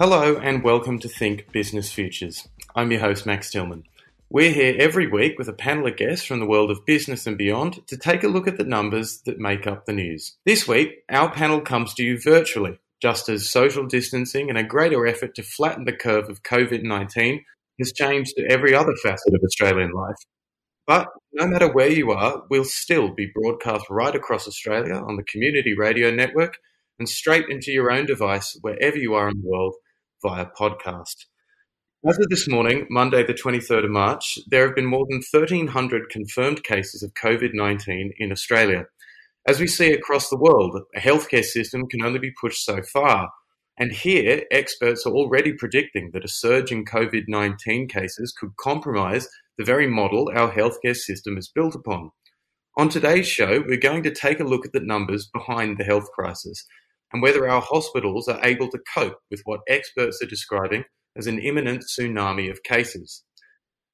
Hello and welcome to Think Business Futures. I'm your host, Max Tillman. We're here every week with a panel of guests from the world of business and beyond to take a look at the numbers that make up the news. This week, our panel comes to you virtually, just as social distancing and a greater effort to flatten the curve of COVID 19 has changed every other facet of Australian life. But no matter where you are, we'll still be broadcast right across Australia on the Community Radio Network and straight into your own device wherever you are in the world via podcast. As of this morning, Monday, the 23rd of March, there have been more than 1,300 confirmed cases of COVID 19 in Australia. As we see across the world, a healthcare system can only be pushed so far. And here, experts are already predicting that a surge in COVID 19 cases could compromise the very model our healthcare system is built upon. On today's show, we're going to take a look at the numbers behind the health crisis and whether our hospitals are able to cope with what experts are describing as an imminent tsunami of cases.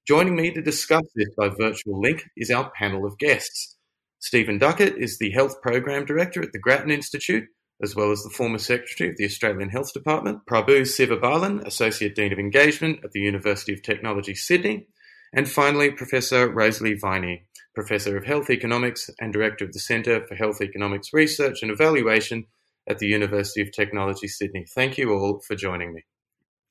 Joining me to discuss this by virtual link is our panel of guests. Stephen Duckett is the Health Program Director at the Grattan Institute, as well as the former Secretary of the Australian Health Department. Prabhu Sivabalan, Associate Dean of Engagement at the University of Technology, Sydney. And finally, Professor Rosalie Viney, Professor of Health Economics and Director of the Centre for Health Economics Research and Evaluation at the University of Technology, Sydney. Thank you all for joining me.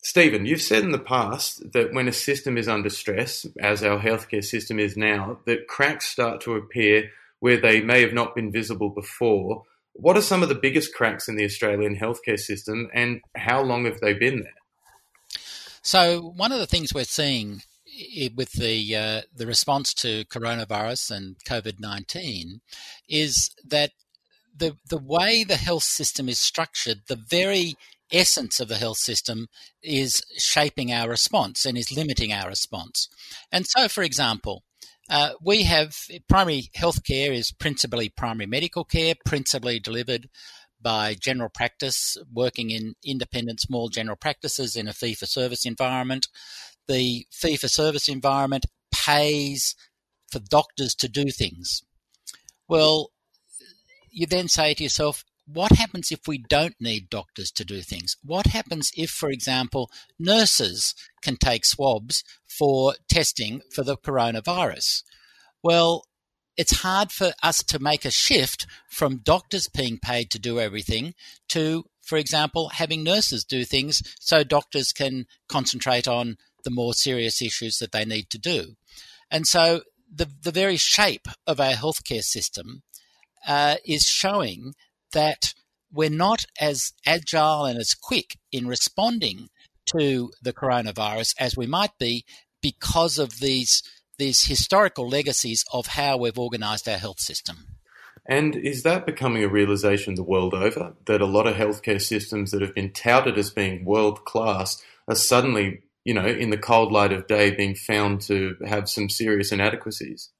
Stephen, you've said in the past that when a system is under stress, as our healthcare system is now, that cracks start to appear where they may have not been visible before. What are some of the biggest cracks in the Australian healthcare system and how long have they been there? So, one of the things we're seeing with the uh, the response to coronavirus and COVID nineteen is that the the way the health system is structured, the very essence of the health system is shaping our response and is limiting our response. And so, for example, uh, we have primary health care is principally primary medical care, principally delivered by general practice, working in independent small general practices in a fee for service environment. The fee for service environment pays for doctors to do things. Well, you then say to yourself, what happens if we don't need doctors to do things? What happens if, for example, nurses can take swabs for testing for the coronavirus? Well, it's hard for us to make a shift from doctors being paid to do everything to, for example, having nurses do things so doctors can concentrate on the more serious issues that they need to do. And so the, the very shape of our healthcare system uh, is showing that we're not as agile and as quick in responding to the coronavirus as we might be because of these these historical legacies of how we've organized our health system. And is that becoming a realization the world over that a lot of healthcare systems that have been touted as being world class are suddenly, you know, in the cold light of day being found to have some serious inadequacies?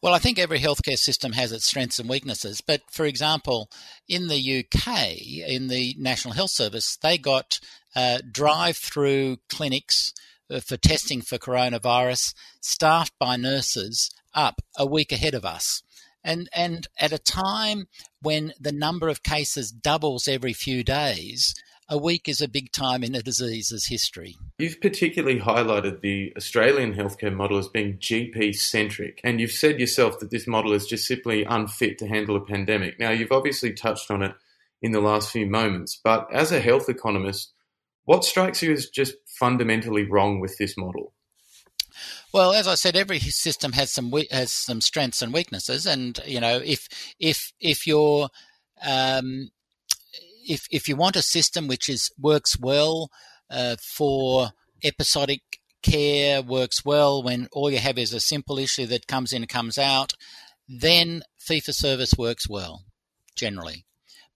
Well, I think every healthcare system has its strengths and weaknesses. But for example, in the UK, in the National Health Service, they got uh, drive through clinics uh, for testing for coronavirus, staffed by nurses, up a week ahead of us. And, and at a time when the number of cases doubles every few days, a week is a big time in a disease's history. You've particularly highlighted the Australian healthcare model as being GP centric, and you've said yourself that this model is just simply unfit to handle a pandemic. Now, you've obviously touched on it in the last few moments, but as a health economist, what strikes you as just fundamentally wrong with this model? Well, as I said, every system has some has some strengths and weaknesses, and you know, if if if you're um, if if you want a system which is works well uh, for episodic care, works well when all you have is a simple issue that comes in and comes out, then fee for service works well generally.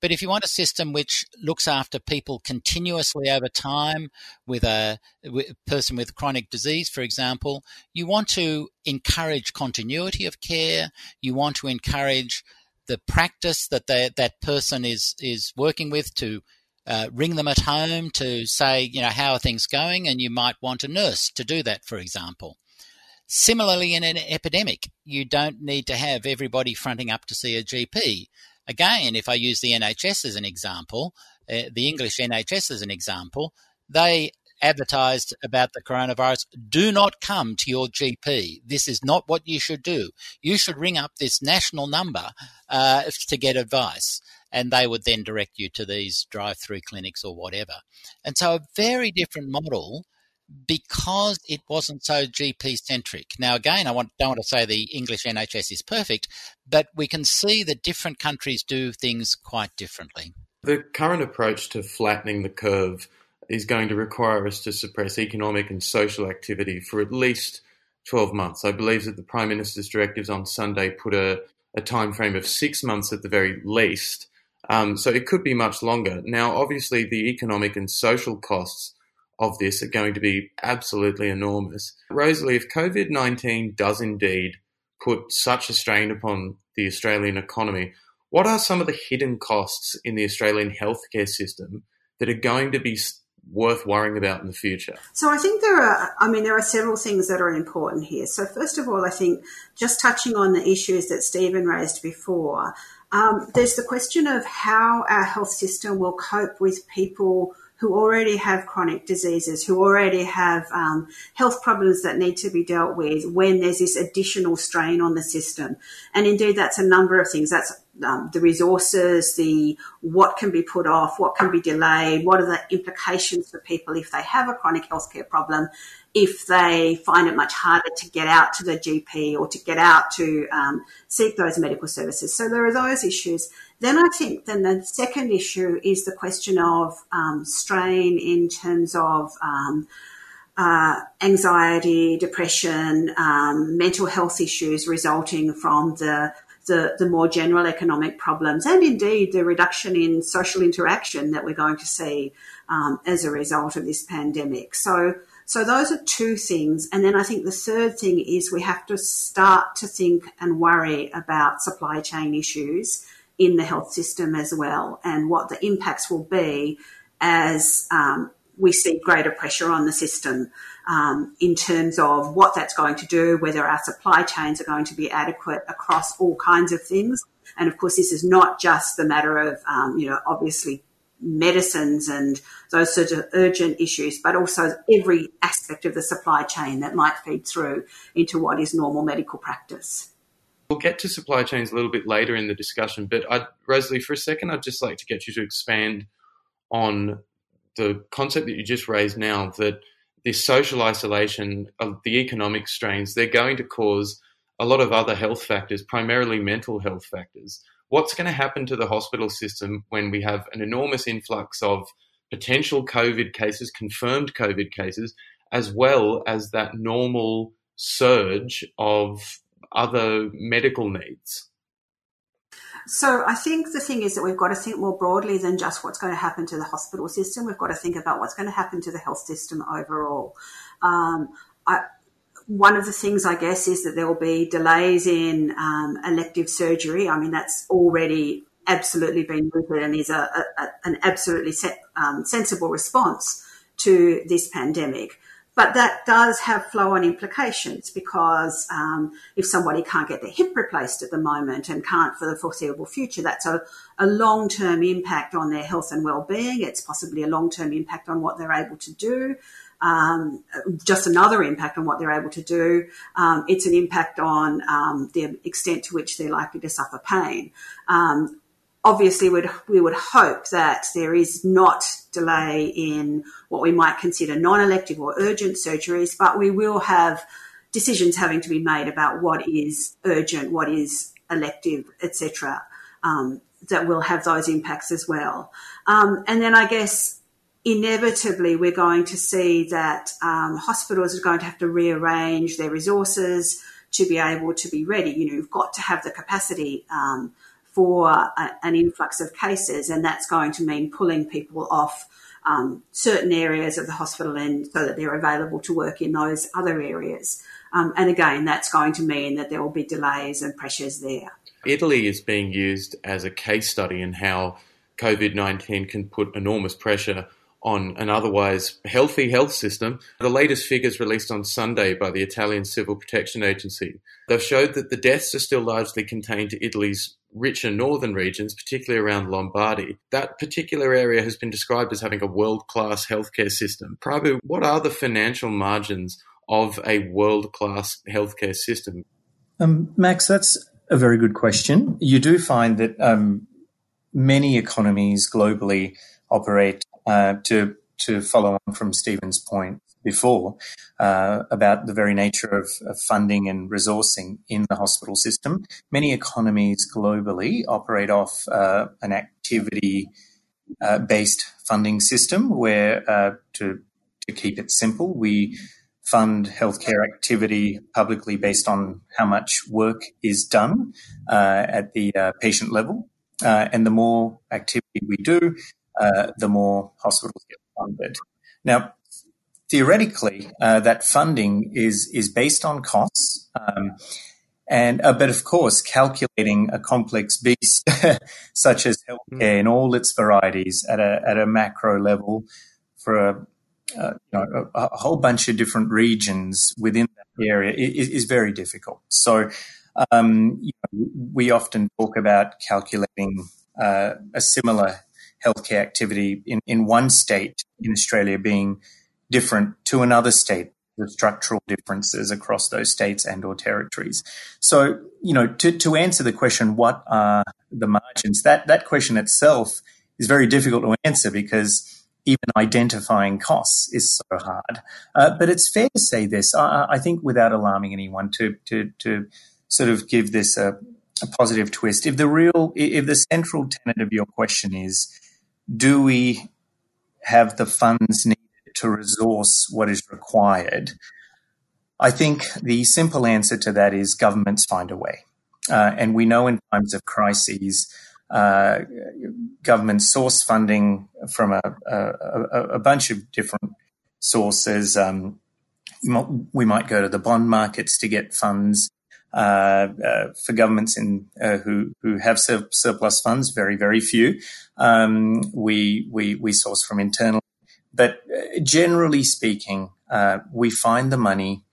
But if you want a system which looks after people continuously over time with a, with a, person with chronic disease, for example, you want to encourage continuity of care. You want to encourage the practice that they, that person is is working with to uh, ring them at home to say, you know, how are things going, and you might want a nurse to do that, for example. Similarly, in an epidemic, you don't need to have everybody fronting up to see a GP. Again, if I use the NHS as an example, uh, the English NHS as an example, they advertised about the coronavirus do not come to your GP. This is not what you should do. You should ring up this national number uh, to get advice. And they would then direct you to these drive through clinics or whatever. And so, a very different model because it wasn't so GP centric. Now, again, I want, don't want to say the English NHS is perfect, but we can see that different countries do things quite differently. The current approach to flattening the curve is going to require us to suppress economic and social activity for at least 12 months. I believe that the Prime Minister's directives on Sunday put a, a time frame of six months at the very least. Um, so it could be much longer. Now, obviously, the economic and social costs of this are going to be absolutely enormous. Rosalie, if COVID 19 does indeed put such a strain upon the Australian economy, what are some of the hidden costs in the Australian healthcare system that are going to be worth worrying about in the future? So I think there are, I mean, there are several things that are important here. So first of all, I think just touching on the issues that Stephen raised before, um, there's the question of how our health system will cope with people who already have chronic diseases, who already have um, health problems that need to be dealt with when there's this additional strain on the system. And indeed, that's a number of things. That's um, the resources, the what can be put off, what can be delayed, what are the implications for people if they have a chronic healthcare problem, if they find it much harder to get out to the GP or to get out to um, seek those medical services. So there are those issues. Then I think then the second issue is the question of um, strain in terms of um, uh, anxiety, depression, um, mental health issues resulting from the the, the more general economic problems and indeed the reduction in social interaction that we're going to see um, as a result of this pandemic. So, so those are two things. And then I think the third thing is we have to start to think and worry about supply chain issues in the health system as well and what the impacts will be as um, we see greater pressure on the system um, in terms of what that's going to do, whether our supply chains are going to be adequate across all kinds of things. And of course, this is not just the matter of, um, you know, obviously medicines and those sorts of urgent issues, but also every aspect of the supply chain that might feed through into what is normal medical practice. We'll get to supply chains a little bit later in the discussion, but I'd, Rosalie, for a second, I'd just like to get you to expand on the concept that you just raised now that this social isolation of the economic strains, they're going to cause a lot of other health factors, primarily mental health factors. What's going to happen to the hospital system when we have an enormous influx of potential COVID cases, confirmed COVID cases, as well as that normal surge of other medical needs? So I think the thing is that we've got to think more broadly than just what's going to happen to the hospital system. We've got to think about what's going to happen to the health system overall. Um, I, one of the things, I guess, is that there will be delays in um, elective surgery. I mean, that's already absolutely been mooted and is a, a, an absolutely um, sensible response to this pandemic. But that does have flow on implications because um, if somebody can't get their hip replaced at the moment and can't for the foreseeable future, that's a, a long term impact on their health and well being. It's possibly a long term impact on what they're able to do. Um, just another impact on what they're able to do. Um, it's an impact on um, the extent to which they're likely to suffer pain. Obviously would, we would hope that there is not delay in what we might consider non-elective or urgent surgeries, but we will have decisions having to be made about what is urgent, what is elective, etc. Um, that will have those impacts as well. Um, and then I guess inevitably we're going to see that um, hospitals are going to have to rearrange their resources to be able to be ready. You know, you've got to have the capacity um, for a, an influx of cases, and that's going to mean pulling people off um, certain areas of the hospital and so that they're available to work in those other areas. Um, and again, that's going to mean that there will be delays and pressures there. Italy is being used as a case study in how COVID 19 can put enormous pressure on an otherwise healthy health system. The latest figures released on Sunday by the Italian Civil Protection Agency, they've showed that the deaths are still largely contained to Italy's richer northern regions, particularly around Lombardy, that particular area has been described as having a world class healthcare system. Prabhu, what are the financial margins of a world class healthcare system? Um, Max, that's a very good question. You do find that um, many economies globally operate uh, to to follow on from Stephen's point before uh, about the very nature of, of, funding and resourcing in the hospital system. Many economies globally operate off uh, an activity uh, based funding system where, uh, to, to keep it simple, we fund healthcare activity publicly based on how much work is done uh, at the uh, patient level. and the more activity we do, the more hospitals get funded. Now, theoretically, uh, that funding is is based on costs, um, and uh, but of course, calculating a complex beast such as healthcare in all its varieties at a at a macro level for a, uh, you know, a, a, whole bunch of different regions within that area is, is very difficult. So. Um, you know, we often talk about calculating uh, a similar healthcare activity in, in one state in Australia being different to another state the structural differences across those states and or territories. So, you know, to, to answer the question, what are the margins? That that question itself is very difficult to answer because even identifying costs is so hard. Uh, but it's fair to say this, I, I, think, without alarming anyone, to to to sort of give this a, a positive twist. If the real, if the central tenet of your question is do we have the funds needed to resource what is required? I think the simple answer to that is governments find a way. Uh, and we know in times of crises, uh, governments source funding from a, a, a, bunch of different sources. Um, we might go to the bond markets to get funds. Uh, uh, for governments in uh, who who have sur- surplus funds, very very few. Um, we we we source from internal, but generally speaking, we find the money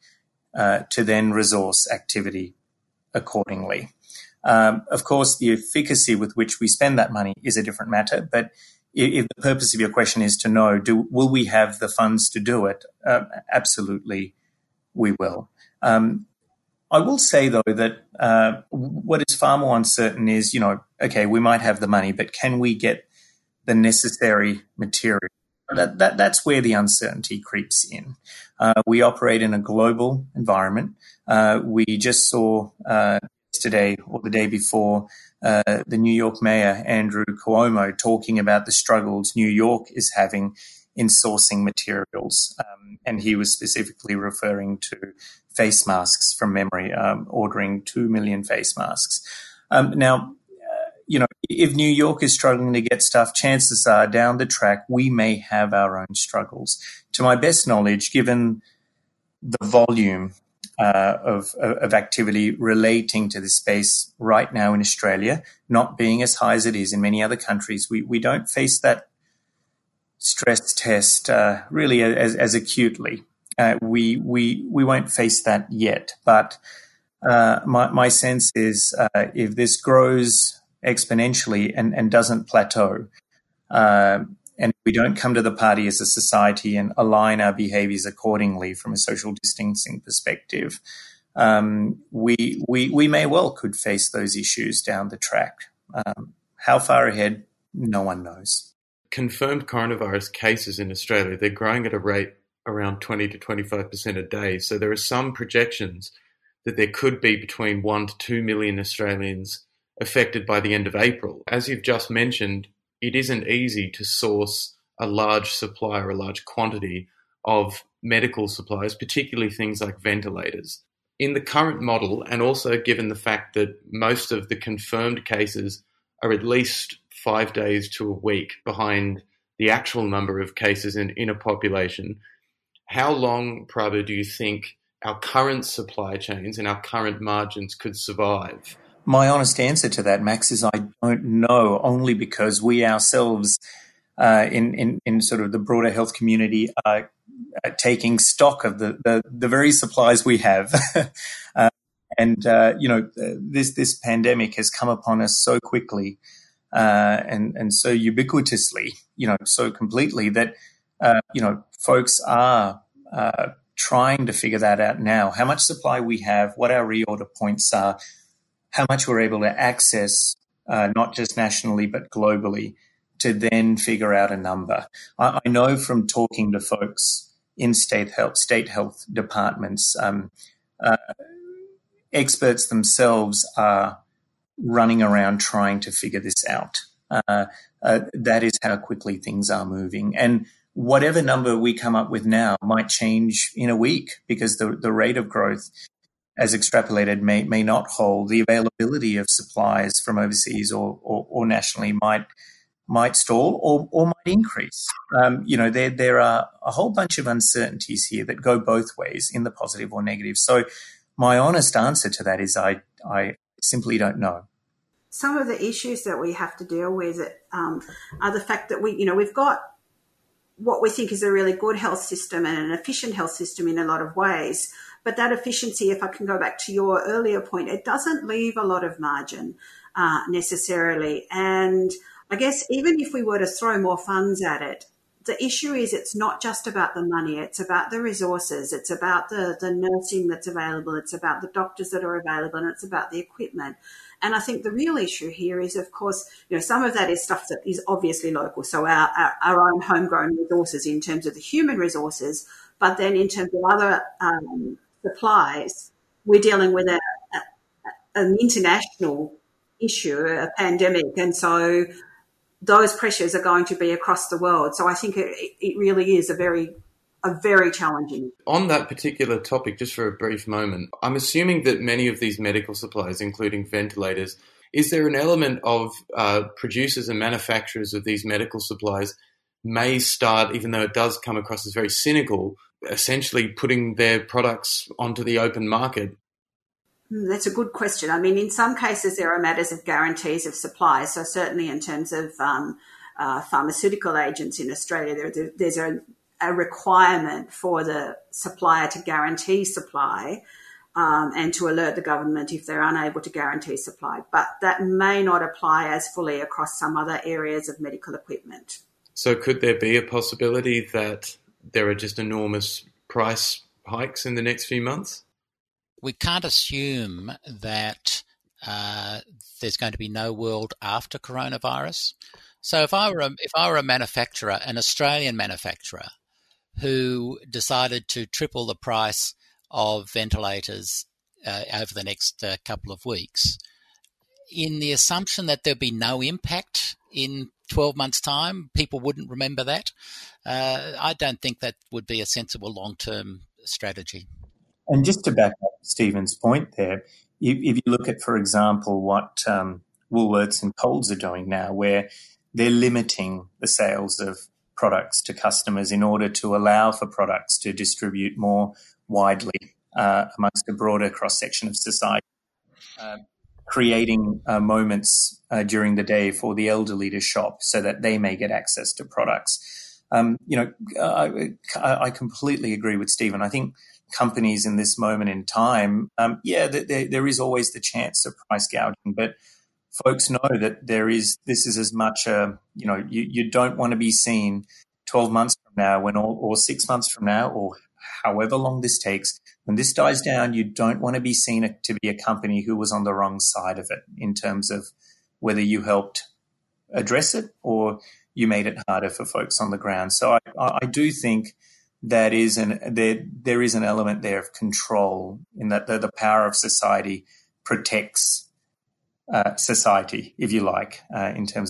to then resource activity accordingly. Um, of course, the efficacy with which we spend that money is a different matter, but if the purpose of your question is to know, do will we have the funds to do it? Uh, absolutely, we will. Um, I will say though that uh, what is far more uncertain is, you know, okay, we might have the money, but can we get the necessary material? That, that that's where the uncertainty creeps in. Uh, we operate in a global environment. Uh, we just saw uh, yesterday or the day before uh, the New York Mayor Andrew Cuomo talking about the struggles New York is having in sourcing materials, um, and he was specifically referring to face masks from memory, um, ordering 2 million face masks. Um, now, if New York is struggling to get stuff, chances are down the track we may have our own struggles. To my best knowledge, given the volume uh, of, of activity relating to this space right now in Australia, not being as high as it is in many other countries, we, we don't face that stress test uh, really as, as acutely uh, we we we won't face that yet. But uh, my my sense is uh, if this grows exponentially and and doesn't plateau, uh, and we don't come to the party as a society and align our behaviours accordingly from a social distancing perspective. Um, we, we, we may well could face those issues down the track. Um, how far ahead, no one knows. Confirmed coronavirus cases in Australia, they're growing at a rate around 20 to 25% a day. So there are some projections that there could be between 1 to 2 million Australians affected by the end of April. As you've just mentioned, it isn't easy to source a large supply or a large quantity of medical supplies, particularly things like ventilators. In the current model, and also given the fact that most of the confirmed cases are at least five days to a week behind the actual number of cases in, in a population, how long, Prabhu, do you think our current supply chains and our current margins could survive? My honest answer to that, Max, is I don't know, only because we ourselves, uh, in, in, in sort of the broader health community, are, taking stock of the, the, the, very supplies we have. uh, And uh, you know, this this pandemic has come upon us so quickly uh, and and so ubiquitously, you know, so completely that uh, you know folks are uh, trying to figure that out now. How much supply we have, what our reorder points are, how much we're able to access, uh, not just nationally but globally, to then figure out a number. I, I know from talking to folks in state health state health departments. Um, uh, experts themselves are running around trying to figure this out. Uh, uh, that is how quickly things are moving. And whatever number we come up with now might change in a week because the, the rate of growth as extrapolated may, may not hold. The availability of supplies from overseas or, or, or nationally might might stall or, or might increase. Um, you know, there there are a whole bunch of uncertainties here that go both ways in the positive or negative. So my honest answer to that is I, I simply don't know. Some of the issues that we have to deal with um, are the fact that we, you know, we've got what we think is a really good health system and an efficient health system in a lot of ways. But that efficiency, if I can go back to your earlier point, it doesn't leave a lot of margin uh, necessarily. And I guess even if we were to throw more funds at it, the issue is it's not just about the money, it's about the resources, it's about the, the nursing that's available, it's about the doctors that are available, and it's about the equipment. And I think the real issue here is, of course, you know, some of that is stuff that is obviously local. So our, our, our own homegrown resources in terms of the human resources, but then in terms of other um, supplies, we're dealing with a, a, an international issue, a pandemic. And so those pressures are going to be across the world. So I think it, it really is a very a very challenging. On that particular topic, just for a brief moment, I'm assuming that many of these medical supplies, including ventilators, is there an element of uh, producers and manufacturers of these medical supplies may start, even though it does come across as very cynical, essentially putting their products onto the open market Hmm, that's a good question. I mean, in some cases, there are matters of guarantees of supply. So, certainly in terms of um, uh, pharmaceutical agents in Australia, there, there's a, a, requirement for the supplier to guarantee supply um, and to alert the government if they're unable to guarantee supply. But that may not apply as fully across some other areas of medical equipment. So, could there be a possibility that there are just enormous price hikes in the next few months? we can't assume that uh, there's going to be no world after coronavirus. So if I were a, if I were a manufacturer, an Australian manufacturer, who decided to triple the price of ventilators uh, over the next uh, couple of weeks, in the assumption that there'd be no impact in 12 months' time, people wouldn't remember that. Uh, I don't think that would be a sensible long term strategy. And just to back up Stephen's point there, if, you look at, for example, what um, Woolworths and Coles are doing now, where they're limiting the sales of products to customers in order to allow for products to distribute more widely uh, amongst a broader cross section of society, uh, creating uh, moments uh, during the day for the elderly to shop so that they may get access to products. Um, you know, I, I completely agree with Stephen. I think companies in this moment in time, um, yeah, there, there is always the chance of price gouging, but folks know that there is this is as much a you know you, you don't want to be seen 12 months from now when or, or six months from now or however long this takes when this dies down you don't want to be seen to be a company who was on the wrong side of it in terms of whether you helped address it or you made it harder for folks on the ground so i, I do think that is an there there is an element there of control in that the, the power of society protects uh, society, if you like, uh, in terms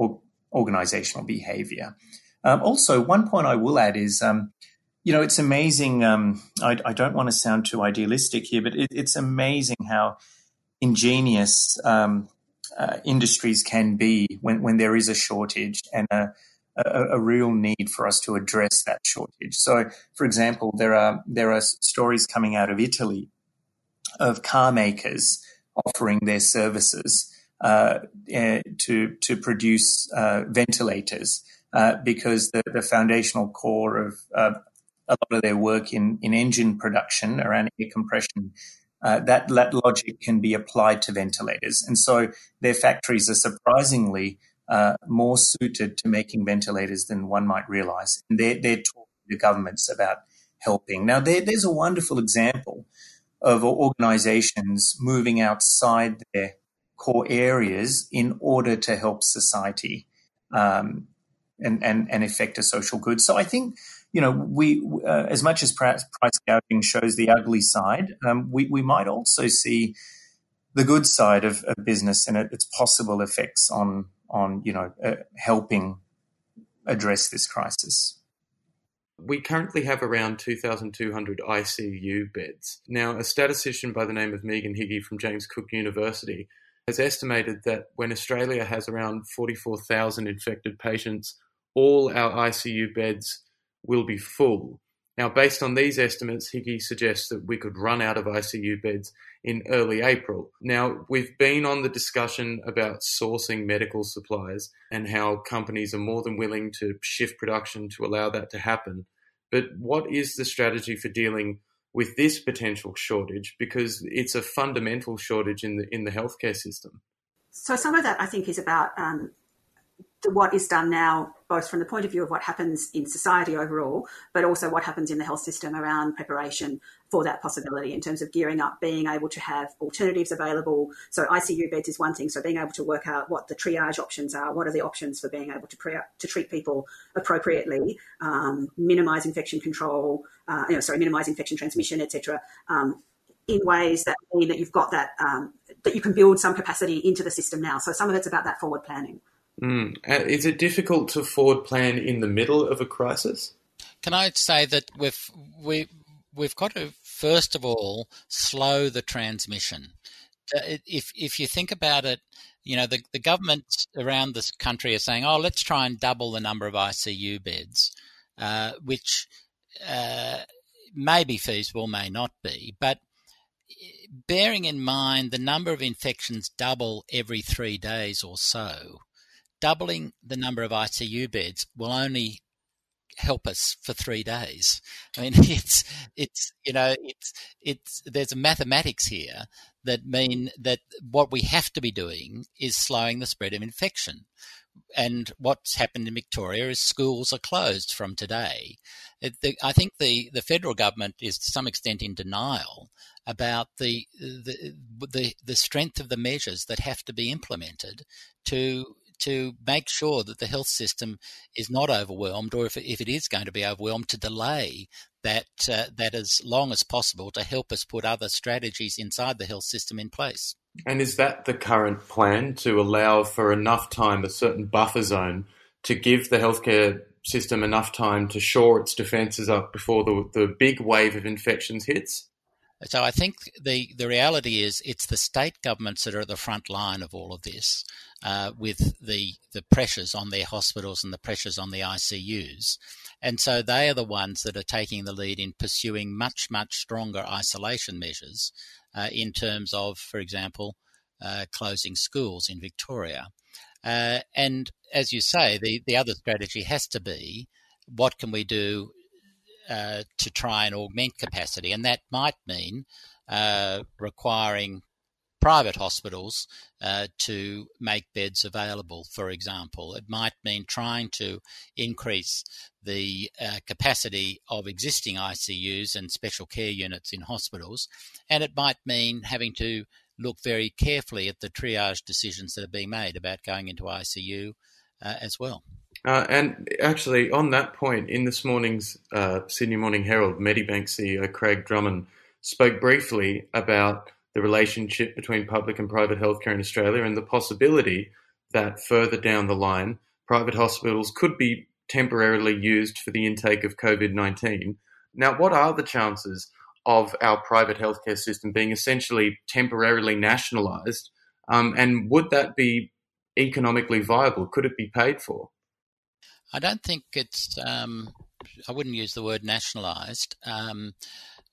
of organizational behavior. Um, also, one point I will add is, um, you know, it's amazing. Um, I, I, don't want to sound too idealistic here, but it, it's amazing how ingenious um, uh, industries can be when, when there is a shortage and a a, a, real need for us to address that shortage. So, for example, there are there are stories coming out of Italy of car makers offering their services uh, uh, to to produce uh, ventilators uh, because the, the, foundational core of a lot of their work in, in engine production around air compression uh, that, that logic can be applied to ventilators. And so their factories are surprisingly uh, more suited to making ventilators than one might realize. And they're, they're talking to governments about helping. Now, there, there's a wonderful example of organizations moving outside their core areas in order to help society um, and, and, and effect a social good. So I think you know, we uh, as much as price gouging shows the ugly side, um, we we might also see the good side of, of business and its possible effects on on you know uh, helping address this crisis. We currently have around 2,200 ICU beds. Now, a statistician by the name of Megan Higgie from James Cook University has estimated that when Australia has around 44,000 infected patients, all our ICU beds will be full. Now, based on these estimates, Higgie suggests that we could run out of ICU beds in early April. Now, we've been on the discussion about sourcing medical supplies and how companies are more than willing to shift production to allow that to happen. But what is the strategy for dealing with this potential shortage? Because it's a fundamental shortage in the in the healthcare system. So some of that, I think, is about um, what is done now, both from the point of view of what happens in society overall, but also what happens in the health system around preparation for that possibility in terms of gearing up, being able to have alternatives available. So ICU beds is one thing. So being able to work out what the triage options are, what are the options for being able to pre- to treat people appropriately, um, minimise infection control, uh, you know, sorry, minimise infection transmission, etc. Um, in ways that mean that you've got that um, that you can build some capacity into the system now. So some of it's about that forward planning. Mm. Is it difficult to forward plan in the middle of a crisis? Can I say that we've we we've got to first of all slow the transmission. Uh, if if you think about it, you know the the government around this country are saying, "Oh, let's try and double the number of ICU beds," uh, which uh, may be feasible, may not be, but bearing in mind the number of infections double every three days or so, doubling the number of ICU beds will only help us for three days. I mean, it's it's you know it's it's there's a mathematics here that mean that what we have to be doing is slowing the spread of infection. And what's happened in Victoria is schools are closed from today. It, the, I think the, the federal government is to some extent in denial about the, the the the strength of the measures that have to be implemented to to make sure that the health system is not overwhelmed, or if, if it is going to be overwhelmed, to delay that uh, that as long as possible to help us put other strategies inside the health system in place. And is that the current plan to allow for enough time, a certain buffer zone, to give the healthcare system enough time to shore its defences up before the, the big wave of infections hits? So I think the, the reality is it's the state governments that are at the front line of all of this, uh, with the the pressures on their hospitals and the pressures on the ICUs, and so they are the ones that are taking the lead in pursuing much much stronger isolation measures, uh, in terms of, for example, uh, closing schools in Victoria, uh, and as you say, the the other strategy has to be what can we do uh, to try and augment capacity, and that might mean uh, requiring private hospitals uh, to make beds available, for example. It might mean trying to increase the uh, capacity of existing ICUs and special care units in hospitals, and it might mean having to look very carefully at the triage decisions that are being made about going into ICU uh, as well. Uh, and actually, on that point, in this morning's uh, Sydney Morning Herald, Medibank CEO Craig Drummond spoke briefly about the relationship between public and private healthcare in Australia and the possibility that further down the line, private hospitals could be temporarily used for the intake of COVID 19. Now, what are the chances of our private healthcare system being essentially temporarily nationalised? Um, and would that be economically viable? Could it be paid for? I don't think it's. Um, I wouldn't use the word nationalised, um,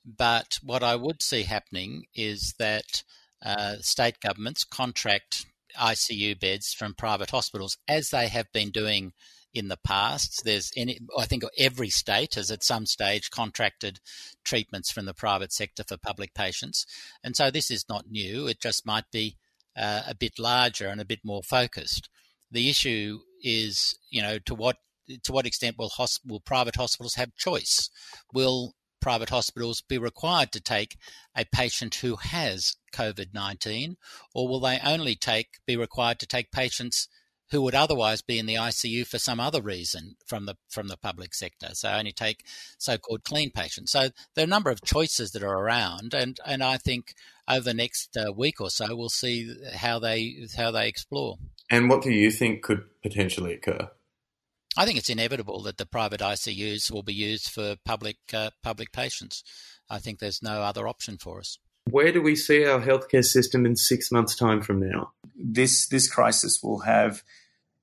but what I would see happening is that uh, state governments contract ICU beds from private hospitals, as they have been doing in the past. There's any, I think every state has at some stage contracted treatments from the private sector for public patients. And so this is not new. It just might be uh, a bit larger and a bit more focused. The issue is, you know, to what to what extent will, will private hospitals have choice? Will private hospitals be required to take a patient who has COVID 19, or will they only take be required to take patients who would otherwise be in the ICU for some other reason from the from the public sector. So only take so-called clean patients. So there are a number of choices that are around, and and I think over the next uh, week or so we'll see how they how they explore. And what do you think could potentially occur? I think it's inevitable that the private ICUs will be used for public uh, public patients. I think there's no other option for us. Where do we see our healthcare system in six months' time from now? This this crisis will have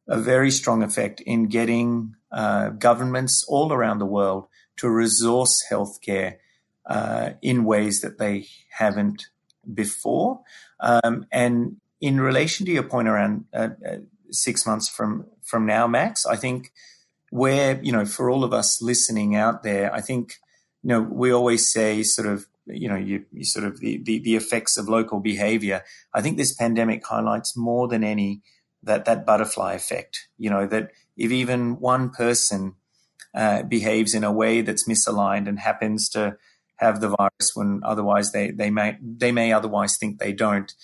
a very strong effect in getting uh, governments all around the world to resource healthcare uh, in ways that they haven't before. Um, and in relation to your point around uh, uh six months from from now, Max. I think where you know for all of us listening out there, I think you know we always say sort of you know you, you sort of the, the, the effects of local behavior. I think this pandemic highlights more than any that that butterfly effect. You know that if even one person uh, behaves in a way that's misaligned and happens to have the virus when otherwise they, they may they may otherwise think they don't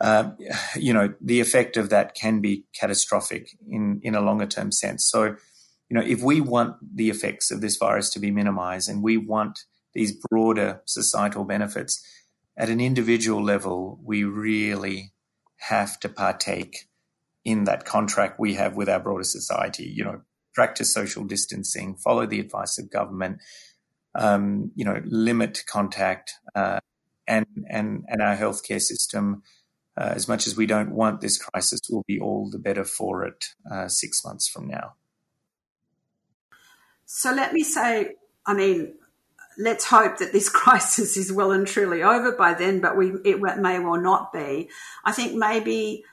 uh, you know, the effect of that can be catastrophic in, in a longer term sense. So, you know, if we want the effects of this virus to be minimized and we want these broader societal benefits, at an individual level, we really have to partake in that contract we have with our broader society. You know, practice social distancing, follow the advice of government, um, you know, limit contact, uh, and and and our healthcare system uh, as much as we don't want this crisis, we'll be all the better for it uh, six months from now. So let me say, I mean, let's hope that this crisis is well and truly over by then, but we it may well not be. I think maybe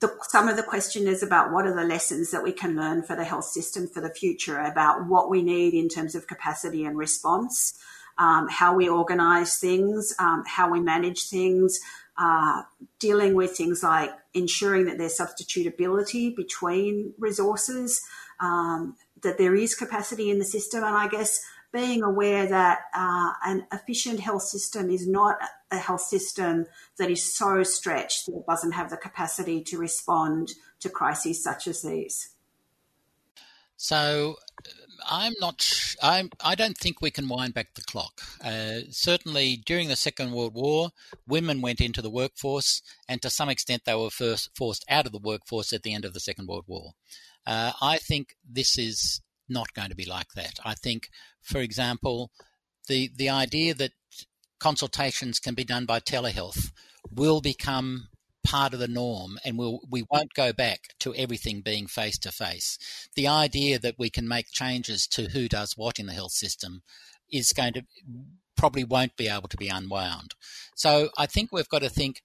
the, some of the question is about what are the lessons that we can learn for the health system for the future about what we need in terms of capacity and response, um, how we organise things, um, how we manage things, uh, dealing with things like ensuring that there's substitutability between resources, um, that there is capacity in the system, and I guess being aware that uh, an efficient health system is not a health system that is so stretched that it doesn't have the capacity to respond to crises such as these. So, I'm not. I'm. I don't think we can wind back the clock. Uh, certainly, during the Second World War, women went into the workforce, and to some extent, they were first forced out of the workforce at the end of the Second World War. Uh, I think this is not going to be like that. I think, for example, the the idea that consultations can be done by telehealth will become part of the norm and we'll, we won't go back to everything being face to face. The idea that we can make changes to who does what in the health system is going to probably won't be able to be unwound. So I think we've got to think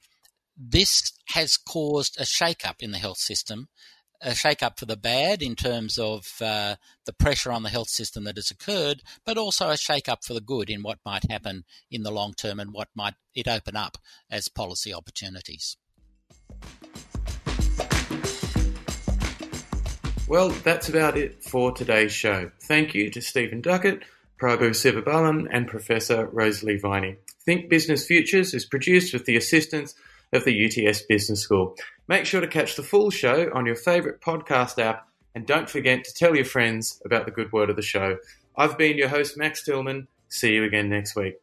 this has caused a shake-up in the health system, a shake-up for the bad in terms of uh, the pressure on the health system that has occurred, but also a shake-up for the good in what might happen in the long term and what might it open up as policy opportunities. Well, that's about it for today's show. Thank you to Stephen Duckett, Prabhu Sivabalan, and Professor Rosalie Viney. Think Business Futures is produced with the assistance of the UTS Business School. Make sure to catch the full show on your favourite podcast app and don't forget to tell your friends about the good word of the show. I've been your host, Max Tillman. See you again next week.